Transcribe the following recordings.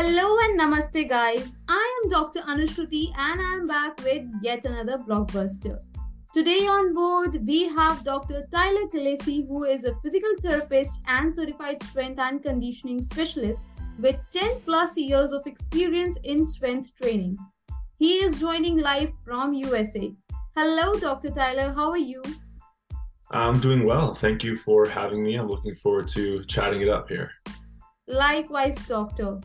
Hello and namaste, guys. I am Dr. Anushruti and I am back with yet another blockbuster. Today on board, we have Dr. Tyler Kallasy, who is a physical therapist and certified strength and conditioning specialist with 10 plus years of experience in strength training. He is joining live from USA. Hello, Dr. Tyler. How are you? I'm doing well. Thank you for having me. I'm looking forward to chatting it up here. Likewise, Doctor.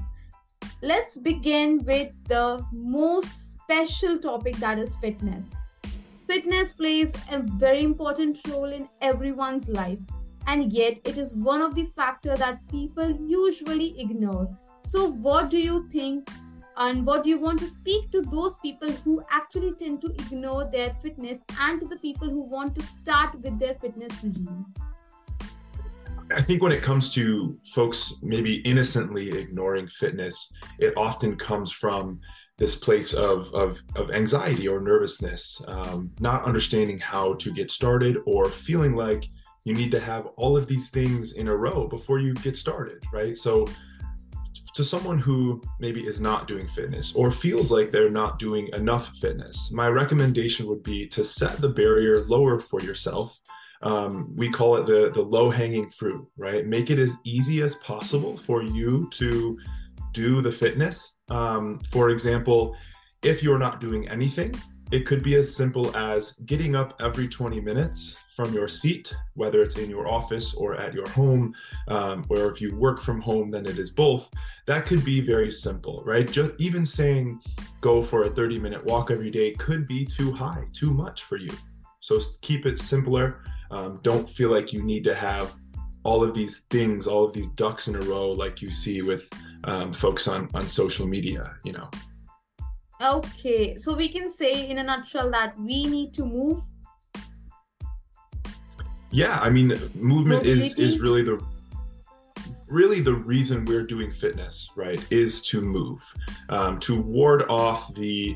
Let's begin with the most special topic that is fitness. Fitness plays a very important role in everyone's life, and yet it is one of the factors that people usually ignore. So, what do you think and what do you want to speak to those people who actually tend to ignore their fitness and to the people who want to start with their fitness regime? I think when it comes to folks maybe innocently ignoring fitness, it often comes from this place of, of, of anxiety or nervousness, um, not understanding how to get started or feeling like you need to have all of these things in a row before you get started, right? So, to someone who maybe is not doing fitness or feels like they're not doing enough fitness, my recommendation would be to set the barrier lower for yourself. Um, we call it the the low hanging fruit, right? Make it as easy as possible for you to do the fitness. Um, for example, if you're not doing anything, it could be as simple as getting up every 20 minutes from your seat, whether it's in your office or at your home, um, or if you work from home, then it is both. That could be very simple, right? Just even saying go for a 30 minute walk every day could be too high, too much for you. So keep it simpler. Um, don't feel like you need to have all of these things, all of these ducks in a row, like you see with um, folks on on social media. You know. Okay, so we can say in a nutshell that we need to move yeah i mean movement Mobility. is is really the really the reason we're doing fitness right is to move um, to ward off the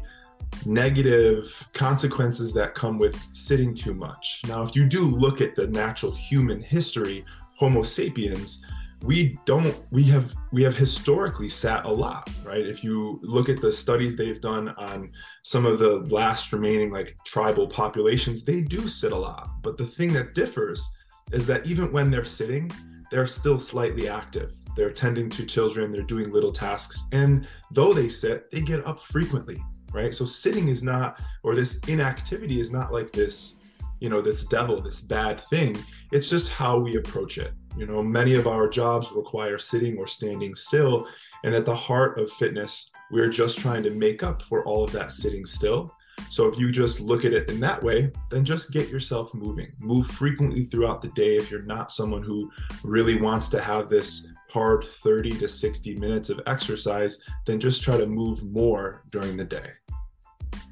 negative consequences that come with sitting too much. Now if you do look at the natural human history homo sapiens we don't we have we have historically sat a lot right? If you look at the studies they've done on some of the last remaining like tribal populations they do sit a lot. But the thing that differs is that even when they're sitting they're still slightly active. They're tending to children they're doing little tasks and though they sit they get up frequently right so sitting is not or this inactivity is not like this you know this devil this bad thing it's just how we approach it you know, many of our jobs require sitting or standing still. And at the heart of fitness, we're just trying to make up for all of that sitting still. So if you just look at it in that way, then just get yourself moving. Move frequently throughout the day if you're not someone who really wants to have this hard 30 to 60 minutes of exercise, then just try to move more during the day.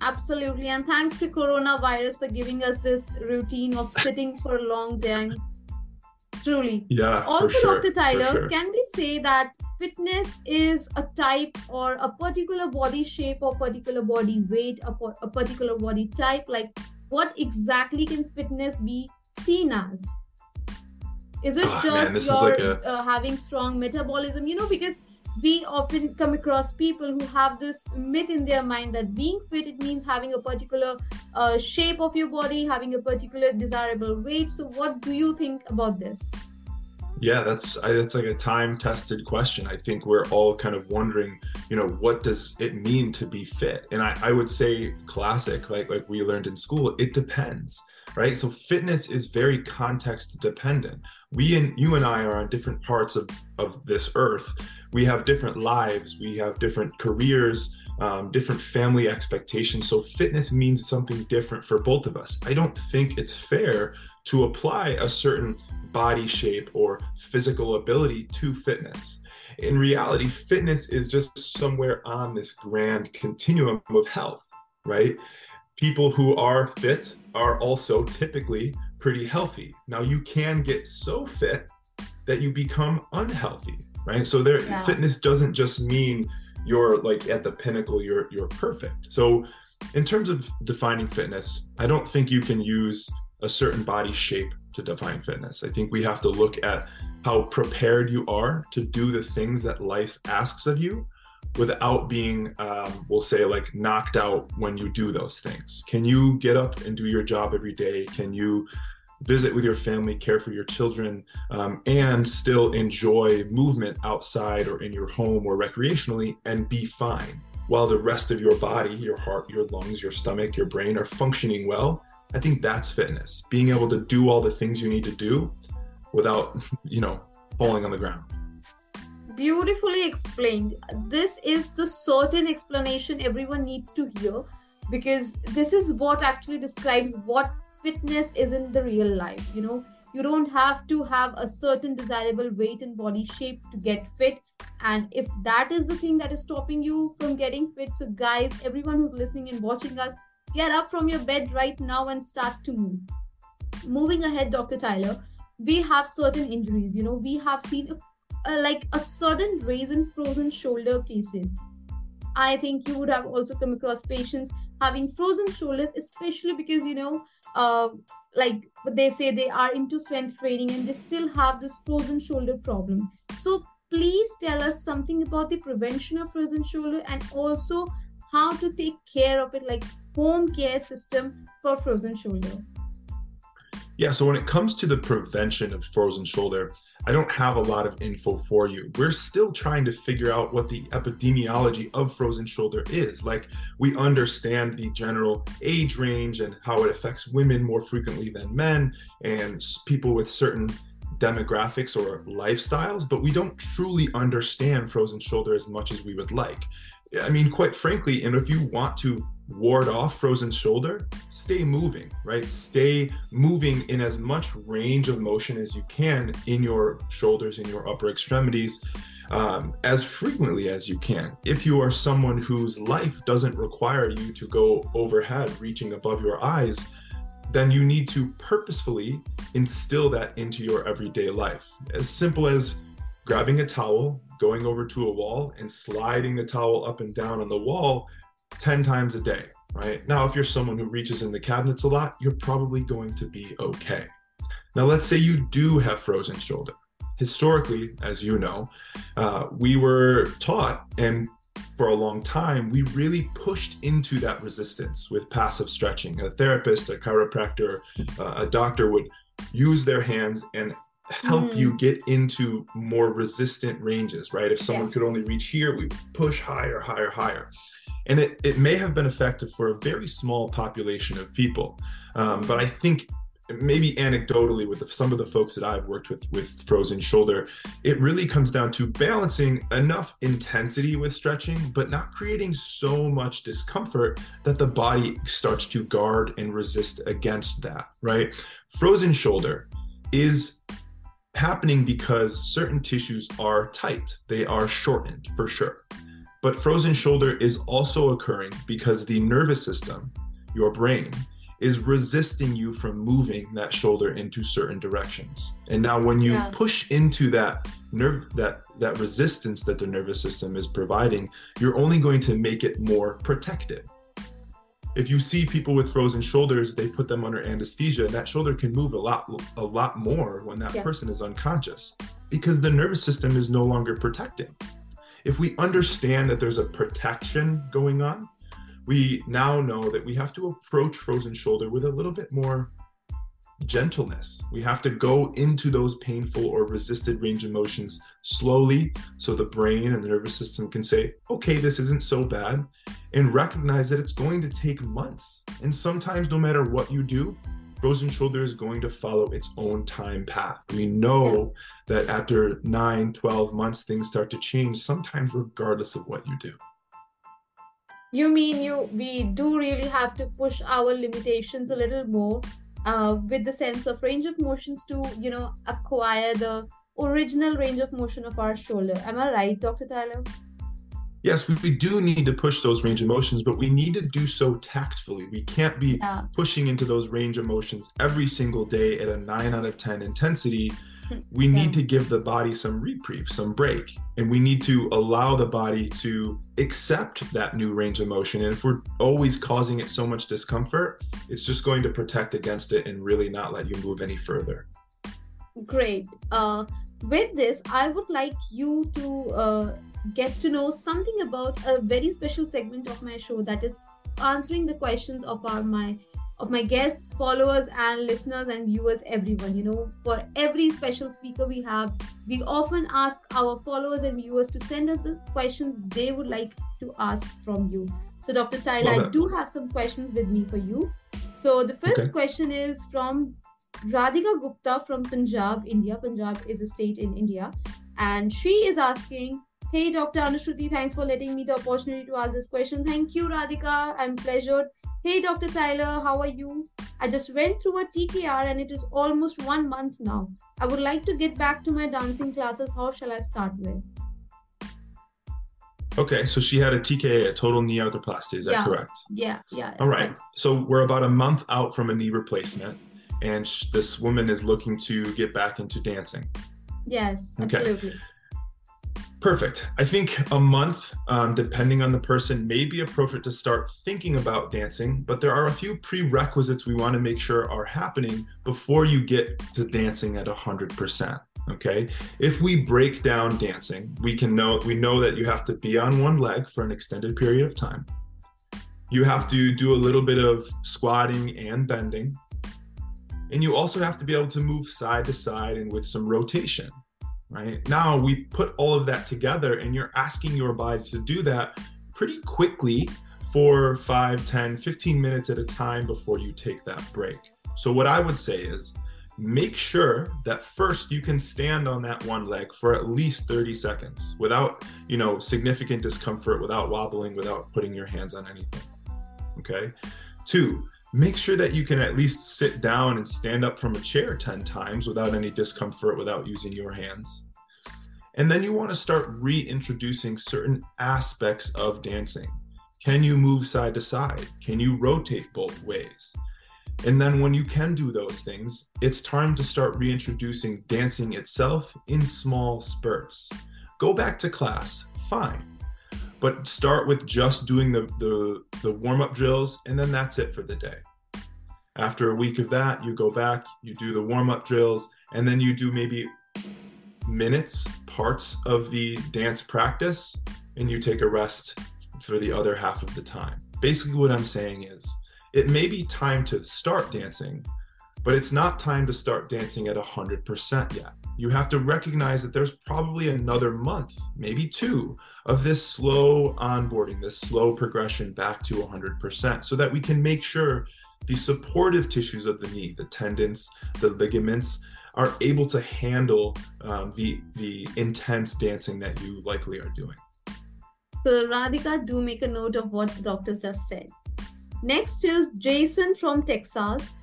Absolutely. And thanks to coronavirus for giving us this routine of sitting for a long time truly. Yeah also sure, dr tyler sure. can we say that fitness is a type or a particular body shape or particular body weight a, a particular body type? Like what exactly can fitness be seen as? Is it oh, just man, your like a... uh, having strong metabolism? You know because we often come across people who have this myth in their mind that being fit it means having a particular uh, shape of your body having a particular desirable weight so what do you think about this yeah that's that's like a time tested question i think we're all kind of wondering you know what does it mean to be fit and i, I would say classic like like we learned in school it depends right? So fitness is very context dependent. We and you and I are on different parts of, of this earth. We have different lives, we have different careers, um, different family expectations. So fitness means something different for both of us. I don't think it's fair to apply a certain body shape or physical ability to fitness. In reality, fitness is just somewhere on this grand continuum of health, right? People who are fit are also typically pretty healthy. Now you can get so fit that you become unhealthy, right? So there yeah. fitness doesn't just mean you're like at the pinnacle, you're you're perfect. So in terms of defining fitness, I don't think you can use a certain body shape to define fitness. I think we have to look at how prepared you are to do the things that life asks of you without being, um, we'll say, like knocked out when you do those things? Can you get up and do your job every day? Can you visit with your family, care for your children, um, and still enjoy movement outside or in your home or recreationally and be fine while the rest of your body, your heart, your lungs, your stomach, your brain are functioning well? I think that's fitness. Being able to do all the things you need to do without, you know, falling on the ground beautifully explained. This is the certain explanation everyone needs to hear because this is what actually describes what fitness is in the real life. You know, you don't have to have a certain desirable weight and body shape to get fit. And if that is the thing that is stopping you from getting fit, so guys, everyone who's listening and watching us, get up from your bed right now and start to move. Moving ahead, Dr. Tyler, we have certain injuries. You know, we have seen like a sudden raise in frozen shoulder cases. I think you would have also come across patients having frozen shoulders, especially because you know, uh, like they say they are into strength training and they still have this frozen shoulder problem. So please tell us something about the prevention of frozen shoulder and also how to take care of it, like home care system for frozen shoulder. Yeah, so when it comes to the prevention of frozen shoulder, I don't have a lot of info for you. We're still trying to figure out what the epidemiology of frozen shoulder is. Like, we understand the general age range and how it affects women more frequently than men and people with certain demographics or lifestyles, but we don't truly understand frozen shoulder as much as we would like. I mean, quite frankly, and if you want to ward off frozen shoulder, stay moving, right? Stay moving in as much range of motion as you can in your shoulders, in your upper extremities, um, as frequently as you can. If you are someone whose life doesn't require you to go overhead, reaching above your eyes, then you need to purposefully instill that into your everyday life. As simple as grabbing a towel, going over to a wall, and sliding the towel up and down on the wall 10 times a day, right? Now, if you're someone who reaches in the cabinets a lot, you're probably going to be okay. Now, let's say you do have frozen shoulder. Historically, as you know, uh, we were taught, and for a long time, we really pushed into that resistance with passive stretching. A therapist, a chiropractor, uh, a doctor would use their hands and help mm. you get into more resistant ranges, right? If someone yeah. could only reach here, we push higher, higher, higher and it, it may have been effective for a very small population of people um, but i think maybe anecdotally with the, some of the folks that i've worked with with frozen shoulder it really comes down to balancing enough intensity with stretching but not creating so much discomfort that the body starts to guard and resist against that right frozen shoulder is happening because certain tissues are tight they are shortened for sure but frozen shoulder is also occurring because the nervous system, your brain, is resisting you from moving that shoulder into certain directions. And now when you yeah. push into that nerve that that resistance that the nervous system is providing, you're only going to make it more protected. If you see people with frozen shoulders, they put them under anesthesia, and that shoulder can move a lot a lot more when that yeah. person is unconscious because the nervous system is no longer protecting if we understand that there's a protection going on, we now know that we have to approach frozen shoulder with a little bit more gentleness. We have to go into those painful or resisted range of motions slowly so the brain and the nervous system can say, okay, this isn't so bad, and recognize that it's going to take months. And sometimes, no matter what you do, Frozen Shoulder is going to follow its own time path. We know yeah. that after 9, 12 months, things start to change, sometimes regardless of what you do. You mean you we do really have to push our limitations a little more uh, with the sense of range of motions to, you know, acquire the original range of motion of our shoulder. Am I right, Dr. Tyler? yes, we, we, do need to push those range of motions, but we need to do so tactfully. We can't be yeah. pushing into those range of motions every single day at a nine out of 10 intensity. We need to give the body some reprieve, some break, and we need to allow the body to accept that new range of motion. And if we're always causing it so much discomfort, it's just going to protect against it and really not let you move any further. Great. Uh, with this, I would like you to uh, get to know something about a very special segment of my show that is answering the questions of our my of my guests, followers, and listeners and viewers, everyone. You know, for every special speaker we have, we often ask our followers and viewers to send us the questions they would like to ask from you. So, Dr. Tyler, I do have some questions with me for you. So, the first okay. question is from Radhika Gupta from Punjab, India. Punjab is a state in India. And she is asking, Hey, Dr. Anushruti, thanks for letting me the opportunity to ask this question. Thank you, Radhika. I'm pleasured. Hey, Dr. Tyler, how are you? I just went through a TKR and it is almost one month now. I would like to get back to my dancing classes. How shall I start with? Okay, so she had a TKA, a total knee arthroplasty. Is that yeah. correct? Yeah, yeah. All right. So we're about a month out from a knee replacement, and sh- this woman is looking to get back into dancing. Yes, absolutely. Perfect. I think a month, um, depending on the person, may be appropriate to start thinking about dancing, but there are a few prerequisites we want to make sure are happening before you get to dancing at 100% okay? If we break down dancing we can know we know that you have to be on one leg for an extended period of time. You have to do a little bit of squatting and bending and you also have to be able to move side to side and with some rotation right? Now we put all of that together and you're asking your body to do that pretty quickly for 5 10 15 minutes at a time before you take that break. So what i would say is make sure that first you can stand on that one leg for at least 30 seconds without you know significant discomfort without wobbling without putting your hands on anything okay? Two make sure that you can at least sit down and stand up from a chair 10 times without any discomfort without using your hands. And then you want to start reintroducing certain aspects of dancing. Can you move side to side? Can you rotate both ways? And then when you can do those things, it's time to start reintroducing dancing itself in small spurts. Go back to class, fine. But start with just doing the, the, the warm up drills, and then that's it for the day. After a week of that, you go back, you do the warm up drills, and then you do maybe minutes, parts of the dance practice, and you take a rest for the other half of the time. Basically, what I'm saying is it may be time to start dancing, but it's not time to start dancing at 100% yet. You have to recognize that there's probably another month, maybe two, of this slow onboarding, this slow progression back to 100%, so that we can make sure the supportive tissues of the knee, the tendons, the ligaments, are able to handle um, the the intense dancing that you likely are doing. So Radhika, do make a note of what the doctors just said. Next is Jason from Texas.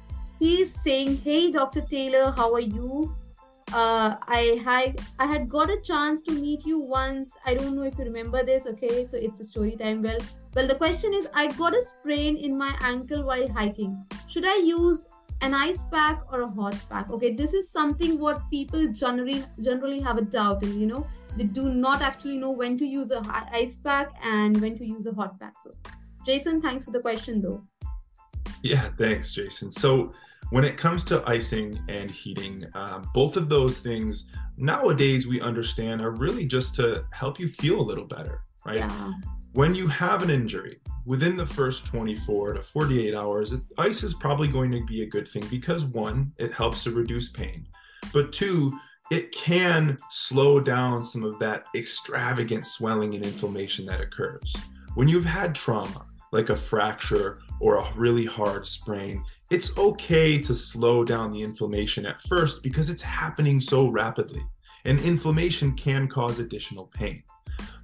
He's saying, "Hey, Dr. Taylor, how are you? Uh, I had I had got a chance to meet you once. I don't know if you remember this. Okay, so it's a story time. Well, well, the question is, I got a sprain in my ankle while hiking. Should I use an ice pack or a hot pack? Okay, this is something what people generally generally have a doubt in. You know, they do not actually know when to use a ice pack and when to use a hot pack. So Jason, thanks for the question though. Yeah, thanks, Jason. So, when it comes to icing and heating, um, both of those things nowadays we understand are really just to help you feel a little better, right? Yeah. When you have an injury, within the first 24 to 48 hours, ice is probably going to be a good thing because one, it helps to reduce pain, but two, it can slow down some of that extravagant swelling and inflammation that occurs. When you've had trauma, like a fracture or a really hard sprain, it's okay to slow down the inflammation at first because it's happening so rapidly. And inflammation can cause additional pain.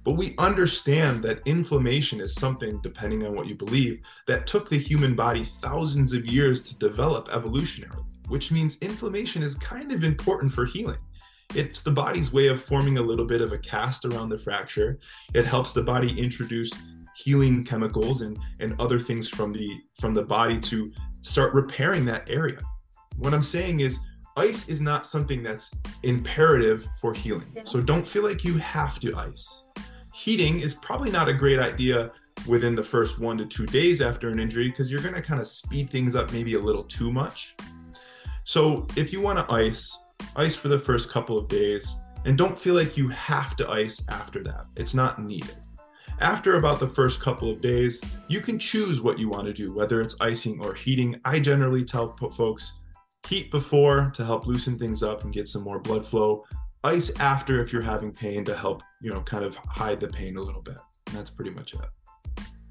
But we understand that inflammation is something, depending on what you believe, that took the human body thousands of years to develop evolutionarily, which means inflammation is kind of important for healing. It's the body's way of forming a little bit of a cast around the fracture. It helps the body introduce healing chemicals and and other things from the from the body to start repairing that area. What i'm saying is ice is not something that's imperative for healing. So don't feel like you have to ice. Heating is probably not a great idea within the first one to two days after an injury because you're going to kind of speed things up maybe a little too much. So if you want to ice ice for the first couple of days And don't feel like you have to ice after that. It's not needed. After about the first couple of days, you can choose what you want to do, whether it's icing or heating. I generally tell folks heat before to help loosen things up and get some more blood flow. Ice after if you're having pain to help, you know, kind of hide the pain a little bit. And that's pretty much it.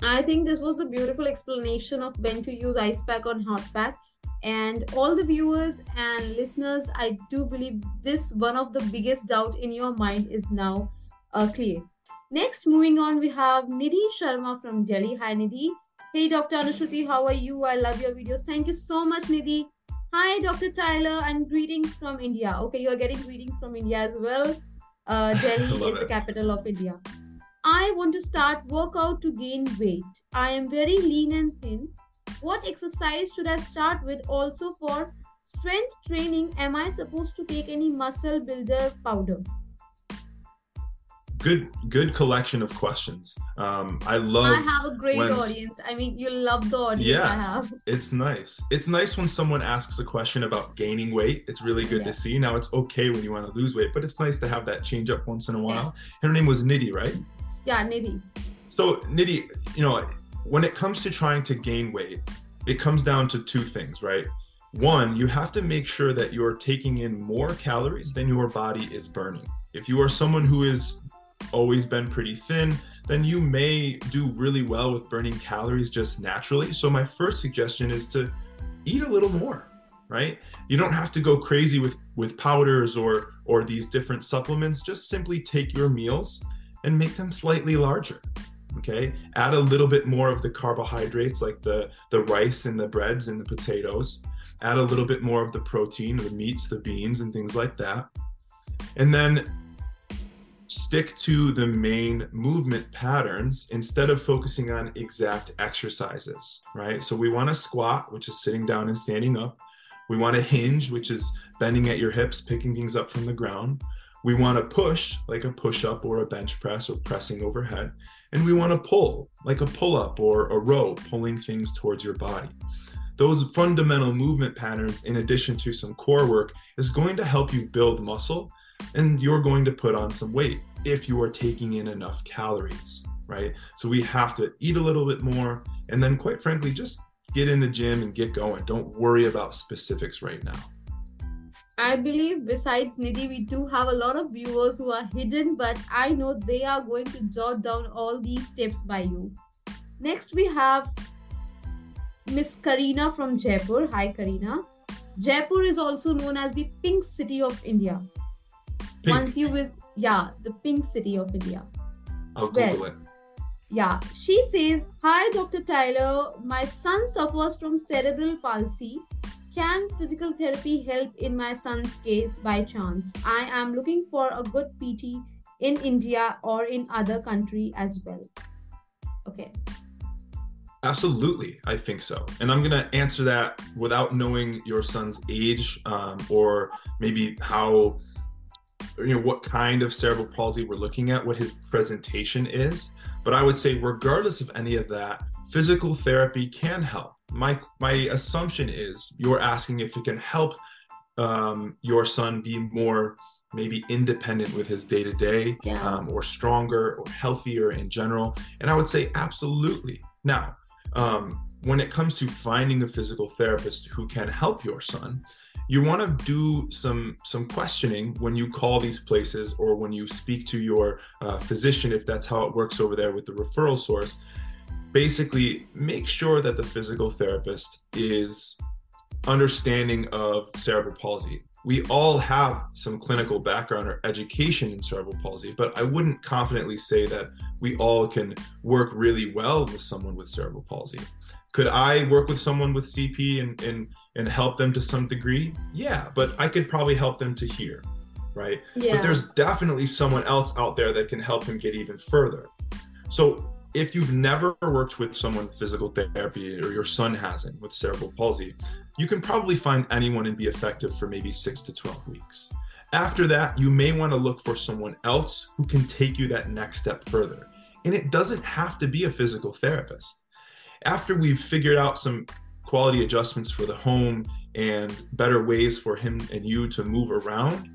I think this was the beautiful explanation of when to use ice pack on hot pack. And all the viewers and listeners, I do believe this one of the biggest doubt in your mind is now uh, clear. Next, moving on, we have Nidhi Sharma from Delhi. Hi, Nidhi. Hey, Dr. Anushruti, how are you? I love your videos. Thank you so much, Nidhi. Hi, Dr. Tyler, and greetings from India. Okay, you are getting greetings from India as well. Uh, Delhi is it. the capital of India. I want to start workout to gain weight. I am very lean and thin. What exercise should I start with? Also for strength training, am I supposed to take any muscle builder powder? Good good collection of questions. Um i love i have a great when, audience. I mean you love the audience yeah, i have. it's nice. It's nice when someone asks a question about gaining weight. It's really good yeah. to see. Now it's okay when you want to lose weight but it's nice to have that change up once in a while. Yes. her name was nidhi right? Yeah nidhi. So nidhi you know when it comes to trying to gain weight it comes down to two things right? One you have to make sure that you're taking in more calories than your body is burning. If you are someone who is always been pretty thin, then you may do really well with burning calories just naturally. So my first suggestion is to eat a little more, right? You don't have to go crazy with with powders or or these different supplements. Just simply take your meals and make them slightly larger. Okay? Add a little bit more of the carbohydrates like the the rice and the breads and the potatoes. Add a little bit more of the protein, the meats, the beans and things like that. And then stick to the main movement patterns instead of focusing on exact exercises, right? So we want to squat, which is sitting down and standing up. We want to hinge, which is bending at your hips, picking things up from the ground. We want to push, like a push up or a bench press or pressing overhead. And we want to pull, like a pull up or a row, pulling things towards your body. Those fundamental movement patterns, in addition to some core work, is going to help you build muscle and you're going to put on some weight if you are taking in enough calories, right? So we have to eat a little bit more and then, quite frankly, just get in the gym and get going. Don't worry about specifics right now. I believe besides Nidhi, we do have a lot of viewers who are hidden, but I know they are going to jot down all these tips by you. Next, we have Miss Karina from Jaipur. Hi, Karina. Jaipur is also known as the Pink City of India. Pink. Once you visit, yeah, the pink city of India. I'll Google well, it. Yeah, she says, Hi, Dr. Tyler. My son suffers from cerebral palsy. Can physical therapy help in my son's case by chance? I am looking for a good PT in India or in other country as well. Okay. Absolutely, I think so. And I'm going to answer that without knowing your son's age um, or maybe how you know what kind of cerebral palsy we're looking at what his presentation is. But i would say regardless of any of that physical therapy can help. My my assumption is you're asking if it can help um, your son be more maybe independent with his day to day or stronger or healthier in general. And i would say absolutely. Now um, when it comes to finding a physical therapist who can help your son you want to do some some questioning when you call these places or when you speak to your uh, physician if that's how it works over there with the referral source basically make sure that the physical therapist is understanding of cerebral palsy we all have some clinical background or education in cerebral palsy, but I wouldn't confidently say that we all can work really well with someone with cerebral palsy. Could I work with someone with CP and, and and help them to some degree? Yeah, but I could probably help them to here, right? Yeah. But there's definitely someone else out there that can help him get even further. So if you've never worked with someone with physical therapy or your son hasn't with cerebral palsy, you can probably find anyone and be effective for maybe six to 12 weeks. After that, you may want to look for someone else who can take you that next step further. And it doesn't have to be a physical therapist. After we've figured out some quality adjustments for the home and better ways for him and you to move around,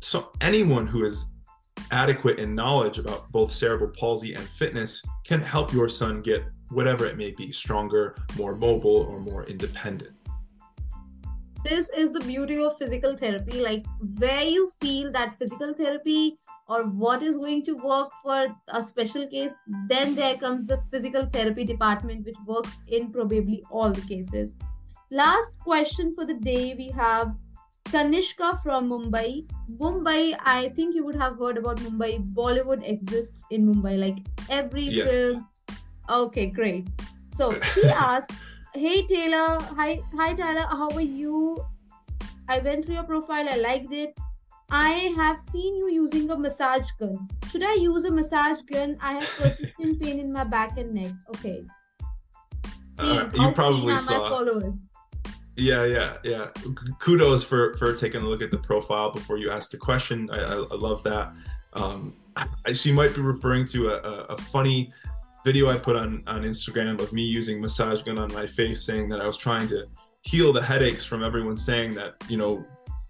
so anyone who is adequate in knowledge about both cerebral palsy and fitness can help your son get whatever it may be stronger, more mobile, or more independent. This is the beauty of physical therapy. Like, where you feel that physical therapy or what is going to work for a special case, then there comes the physical therapy department, which works in probably all the cases. Last question for the day we have Kanishka from Mumbai. Mumbai, I think you would have heard about Mumbai. Bollywood exists in Mumbai, like every yeah. film. Okay, great. So she asks, "Hey Taylor, hi, hi Tyler, how are you? I went through your profile. I liked it. I have seen you using a massage gun. Should I use a massage gun? I have persistent pain in my back and neck. Okay. See, uh, you probably saw. My followers. Yeah, yeah, yeah. Kudos for for taking a look at the profile before you asked the question. I, I, I love that. Um, I, she might be referring to a, a, a, funny video I put on on Instagram of me using massage gun on my face, saying that I was trying to heal the headaches from everyone saying that you know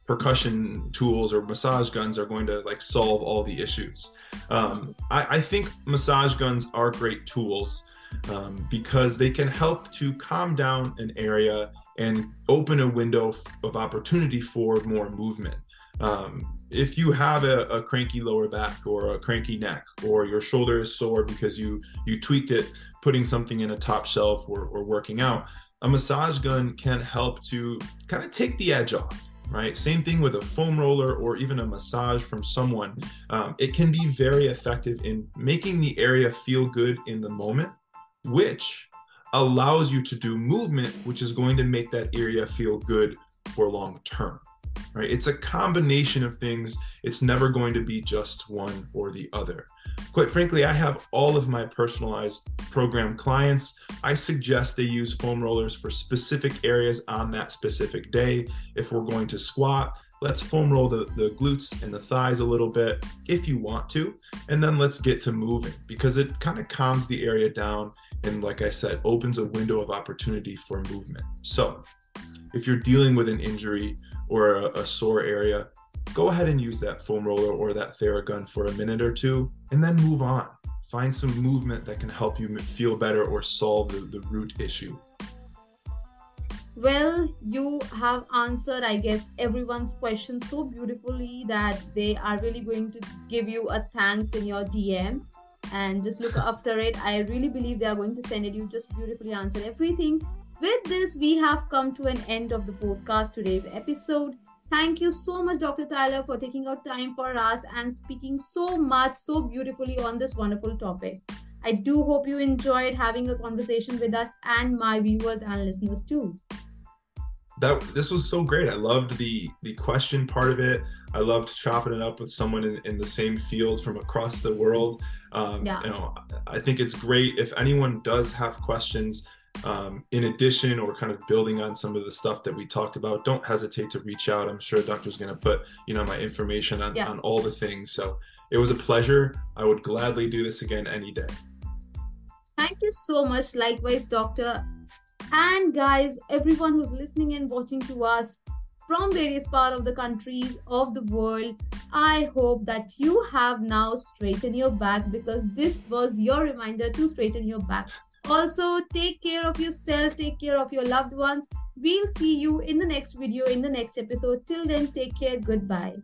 percussion tools or massage guns are going to like solve all the issues. Um, I, I, think massage guns are great tools um, because they can help to calm down an area and open a window of opportunity for more movement. Um, if you have a, a, cranky lower back or a cranky neck, or your shoulder is sore because you you tweaked it putting something in a top shelf or, or working out, a massage gun can help to kind of take the edge off right? Same thing with a foam roller or even a massage from someone. Um, it can be very effective in making the area feel good in the moment, which allows you to do movement, which is going to make that area feel good for long term. Right? It's a combination of things. It's never going to be just one or the other. Quite frankly, I have all of my personalized program clients. I suggest they use foam rollers for specific areas on that specific day. If we're going to squat, let's foam roll the, the glutes and the thighs a little bit if you want to. And then let's get to moving because it kind of calms the area down and like I said, opens a window of opportunity for movement. So, if you're dealing with an injury or a, a sore area, go ahead and use that foam roller or that Theragun for a minute or two and then move on. Find some movement that can help you feel better or solve the, the root issue. Well, you have answered, I guess, everyone's question so beautifully that they are really going to give you a thanks in your DM and just look after it. I really believe they are going to send it. You just beautifully answered everything. With this, we have come to an end of the podcast, today's episode. Thank you so much, Dr. Tyler, for taking out time for us and speaking so much, so beautifully on this wonderful topic. I do hope you enjoyed having a conversation with us and my viewers and listeners too. That this was so great. I loved the the question part of it. I loved chopping it up with someone in, in the same field from across the world. Um, yeah. You know, I think it's great if anyone does have questions um, in addition or kind of building on some of the stuff that we talked about don't hesitate to reach out. I'm sure doctor's going to put you know my information on, yeah. on all the things. So it was a pleasure. I would gladly do this again any day. Thank you so much likewise doctor. And guys everyone who's listening and watching to us from various parts of the countries of the world i hope that you have now straightened your back because this was your reminder to straighten your back also, take care of yourself, take care of your loved ones. We'll see you in the next video, in the next episode. Till then, take care. Goodbye.